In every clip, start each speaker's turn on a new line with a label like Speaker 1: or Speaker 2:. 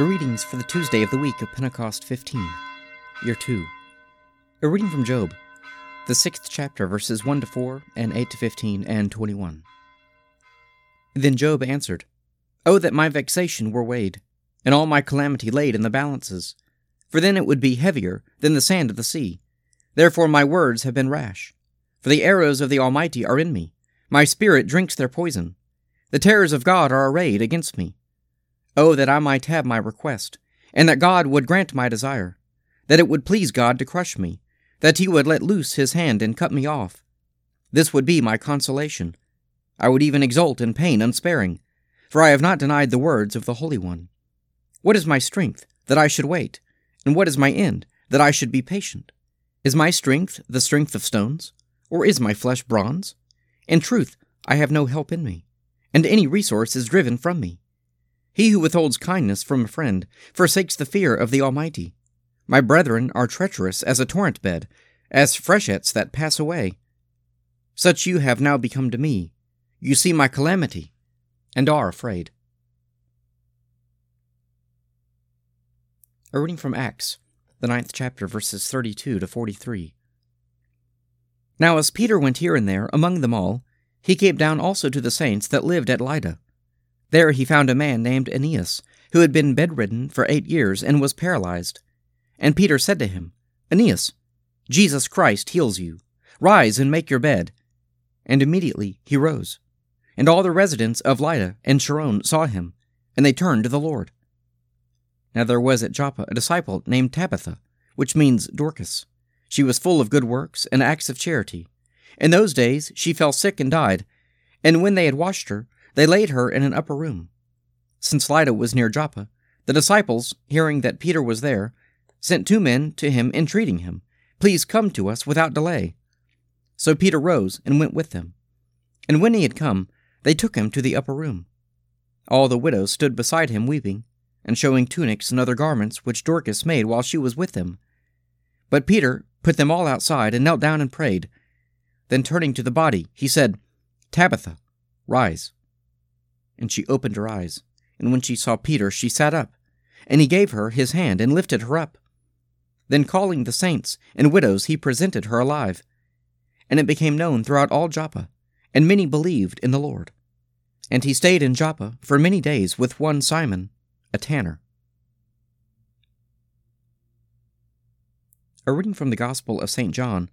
Speaker 1: The readings for the Tuesday of the week of Pentecost 15, Year 2. A reading from Job, the sixth chapter, verses 1 to 4, and 8 to 15, and 21. Then Job answered, Oh, that my vexation were weighed, and all my calamity laid in the balances, for then it would be heavier than the sand of the sea. Therefore my words have been rash. For the arrows of the Almighty are in me, my spirit drinks their poison. The terrors of God are arrayed against me. Oh, that I might have my request, and that God would grant my desire, that it would please God to crush me, that he would let loose his hand and cut me off. This would be my consolation. I would even exult in pain unsparing, for I have not denied the words of the Holy One. What is my strength, that I should wait? And what is my end, that I should be patient? Is my strength the strength of stones? Or is my flesh bronze? In truth, I have no help in me, and any resource is driven from me. He who withholds kindness from a friend forsakes the fear of the Almighty. My brethren are treacherous as a torrent bed, as freshets that pass away. Such you have now become to me. You see my calamity, and are afraid. A reading from Acts, the ninth chapter, verses 32 to 43. Now, as Peter went here and there among them all, he came down also to the saints that lived at Lydda. There he found a man named Aeneas, who had been bedridden for eight years and was paralyzed. And Peter said to him, Aeneas, Jesus Christ heals you. Rise and make your bed. And immediately he rose. And all the residents of Lydda and Sharon saw him, and they turned to the Lord. Now there was at Joppa a disciple named Tabitha, which means Dorcas. She was full of good works and acts of charity. In those days she fell sick and died, and when they had washed her, they laid her in an upper room. Since Lydda was near Joppa, the disciples, hearing that Peter was there, sent two men to him entreating him, Please come to us without delay. So Peter rose and went with them. And when he had come, they took him to the upper room. All the widows stood beside him weeping, and showing tunics and other garments which Dorcas made while she was with them. But Peter put them all outside and knelt down and prayed. Then turning to the body, he said, Tabitha, rise and she opened her eyes. And when she saw Peter, she sat up. And he gave her his hand and lifted her up. Then calling the saints and widows, he presented her alive. And it became known throughout all Joppa, and many believed in the Lord. And he stayed in Joppa for many days with one Simon, a tanner. A reading from the Gospel of St. John,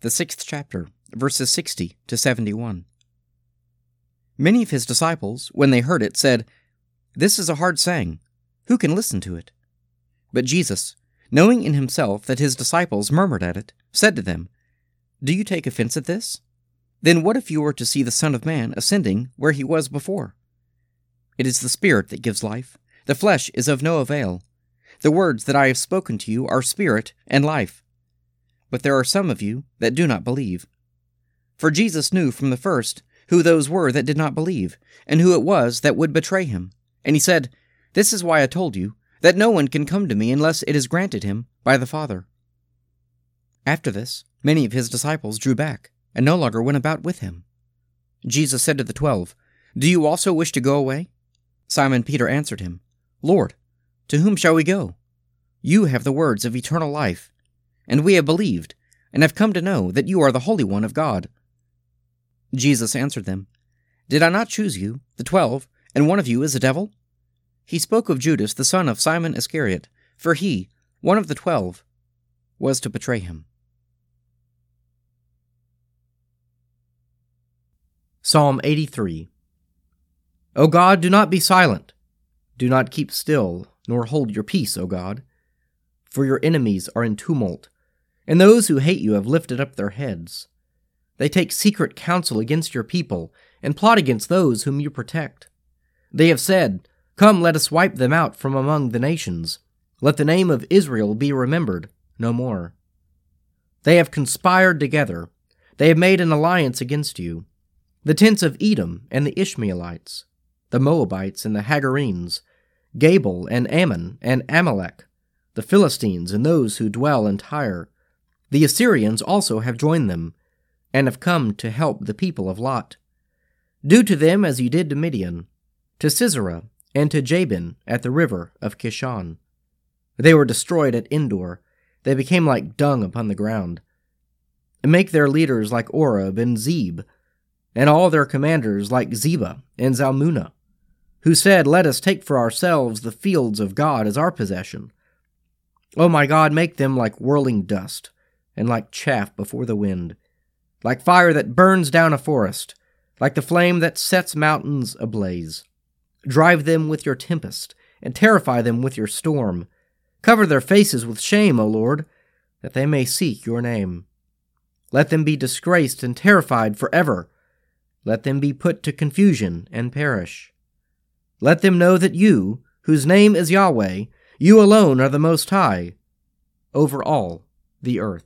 Speaker 1: the sixth chapter, verses 60 to 71. Many of his disciples, when they heard it, said, This is a hard saying. Who can listen to it? But Jesus, knowing in himself that his disciples murmured at it, said to them, Do you take offense at this? Then what if you were to see the Son of Man ascending where he was before? It is the Spirit that gives life. The flesh is of no avail. The words that I have spoken to you are spirit and life. But there are some of you that do not believe. For Jesus knew from the first who those were that did not believe, and who it was that would betray him. And he said, This is why I told you, that no one can come to me unless it is granted him by the Father. After this, many of his disciples drew back, and no longer went about with him. Jesus said to the twelve, Do you also wish to go away? Simon Peter answered him, Lord, to whom shall we go? You have the words of eternal life, and we have believed, and have come to know that you are the Holy One of God. Jesus answered them, Did I not choose you, the twelve, and one of you is a devil? He spoke of Judas, the son of Simon Iscariot, for he, one of the twelve, was to betray him. Psalm 83 O God, do not be silent. Do not keep still, nor hold your peace, O God. For your enemies are in tumult, and those who hate you have lifted up their heads. They take secret counsel against your people and plot against those whom you protect. They have said, Come, let us wipe them out from among the nations. Let the name of Israel be remembered no more. They have conspired together. They have made an alliance against you. The tents of Edom and the Ishmaelites, the Moabites and the Hagarenes, Gebal and Ammon and Amalek, the Philistines and those who dwell in Tyre. The Assyrians also have joined them and have come to help the people of Lot. Do to them as you did to Midian, to Sisera,
Speaker 2: and to Jabin at the river of Kishon. They were destroyed at Endor. They became like dung upon the ground. Make their leaders like Oreb and Zeb, and all their commanders like Zebah and Zalmunna, who said, Let us take for ourselves the fields of God as our possession. O my God, make them like whirling dust, and like chaff before the wind, like fire that burns down a forest, like the flame that sets mountains ablaze. Drive them with your tempest, and terrify them with your storm. Cover their faces with shame, O Lord, that they may seek your name. Let them be disgraced and terrified forever. Let them be put to confusion and perish. Let them know that you, whose name is Yahweh, you alone are the Most High, over all the earth.